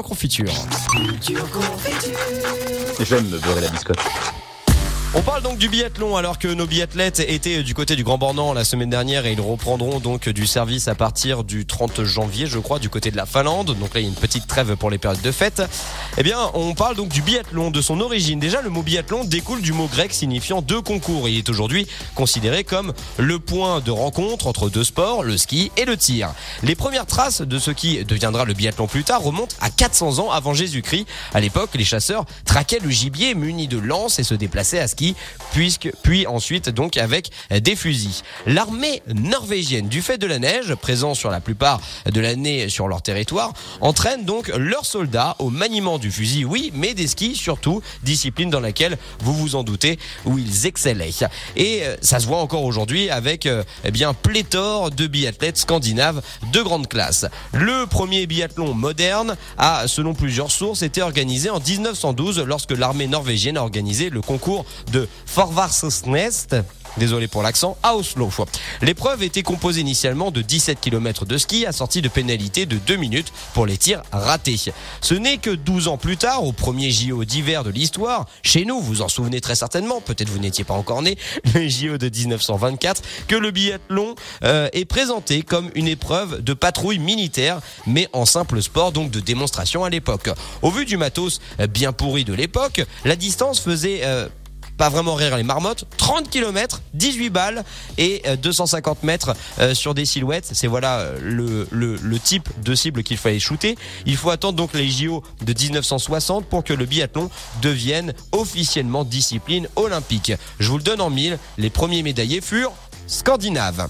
confiture. J'aime me beurrer la biscotte. On parle donc du biathlon alors que nos biathlètes étaient du côté du Grand Bornand la semaine dernière et ils reprendront donc du service à partir du 30 janvier, je crois, du côté de la Finlande. Donc là, il y a une petite trêve pour les périodes de fête. Eh bien, on parle donc du biathlon, de son origine. Déjà, le mot biathlon découle du mot grec signifiant deux concours. Il est aujourd'hui considéré comme le point de rencontre entre deux sports, le ski et le tir. Les premières traces de ce qui deviendra le biathlon plus tard remontent à 400 ans avant Jésus-Christ. À l'époque, les chasseurs traquaient le gibier muni de lances et se déplaçaient à ski puis ensuite donc avec des fusils. L'armée norvégienne, du fait de la neige, présent sur la plupart de l'année sur leur territoire, entraîne donc leurs soldats au maniement du fusil, oui, mais des skis surtout, discipline dans laquelle vous vous en doutez, où ils excellaient. Et euh, ça se voit encore aujourd'hui avec euh, eh bien pléthore de biathlètes scandinaves de grande classe. Le premier biathlon moderne a, selon plusieurs sources, été organisé en 1912 lorsque l'armée norvégienne a organisé le concours de Forvarsnest désolé pour l'accent, à Oslo. L'épreuve était composée initialement de 17 km de ski assorti de pénalités de 2 minutes pour les tirs ratés. Ce n'est que 12 ans plus tard, au premier JO d'hiver de l'histoire, chez nous, vous en souvenez très certainement, peut-être vous n'étiez pas encore né, le JO de 1924, que le biathlon euh, est présenté comme une épreuve de patrouille militaire, mais en simple sport, donc de démonstration à l'époque. Au vu du matos bien pourri de l'époque, la distance faisait... Euh, pas vraiment rire les marmottes. 30 km, 18 balles et 250 euh, mètres euh, sur des silhouettes. C'est voilà euh, le, type de cible qu'il fallait shooter. Il faut attendre donc les JO de 1960 pour que le biathlon devienne officiellement discipline olympique. Je vous le donne en mille. Les premiers médaillés furent scandinaves.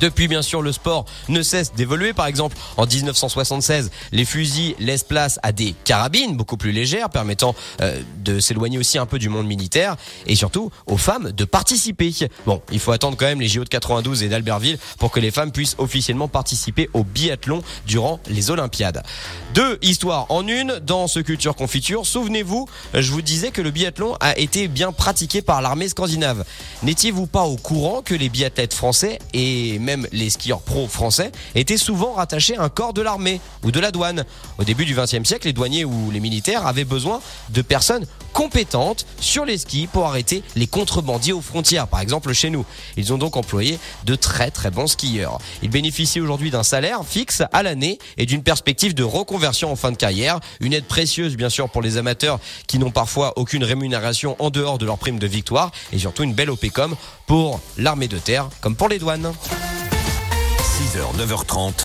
Depuis, bien sûr, le sport ne cesse d'évoluer. Par exemple, en 1976, les fusils laissent place à des carabines beaucoup plus légères, permettant euh, de s'éloigner aussi un peu du monde militaire et surtout aux femmes de participer. Bon, il faut attendre quand même les JO de 92 et d'Albertville pour que les femmes puissent officiellement participer au biathlon durant les Olympiades. Deux histoires en une dans ce Culture Confiture. Souvenez-vous, je vous disais que le biathlon a été bien pratiqué par l'armée scandinave. N'étiez-vous pas au courant que les biathlètes français et même les skieurs pro français étaient souvent rattachés à un corps de l'armée ou de la douane. Au début du XXe siècle, les douaniers ou les militaires avaient besoin de personnes compétentes sur les skis pour arrêter les contrebandiers aux frontières, par exemple chez nous. Ils ont donc employé de très très bons skieurs. Ils bénéficient aujourd'hui d'un salaire fixe à l'année et d'une perspective de reconversion en fin de carrière. Une aide précieuse bien sûr pour les amateurs qui n'ont parfois aucune rémunération en dehors de leur prime de victoire et surtout une belle OPCOM pour l'armée de terre comme pour les douanes. 6h, 9h30.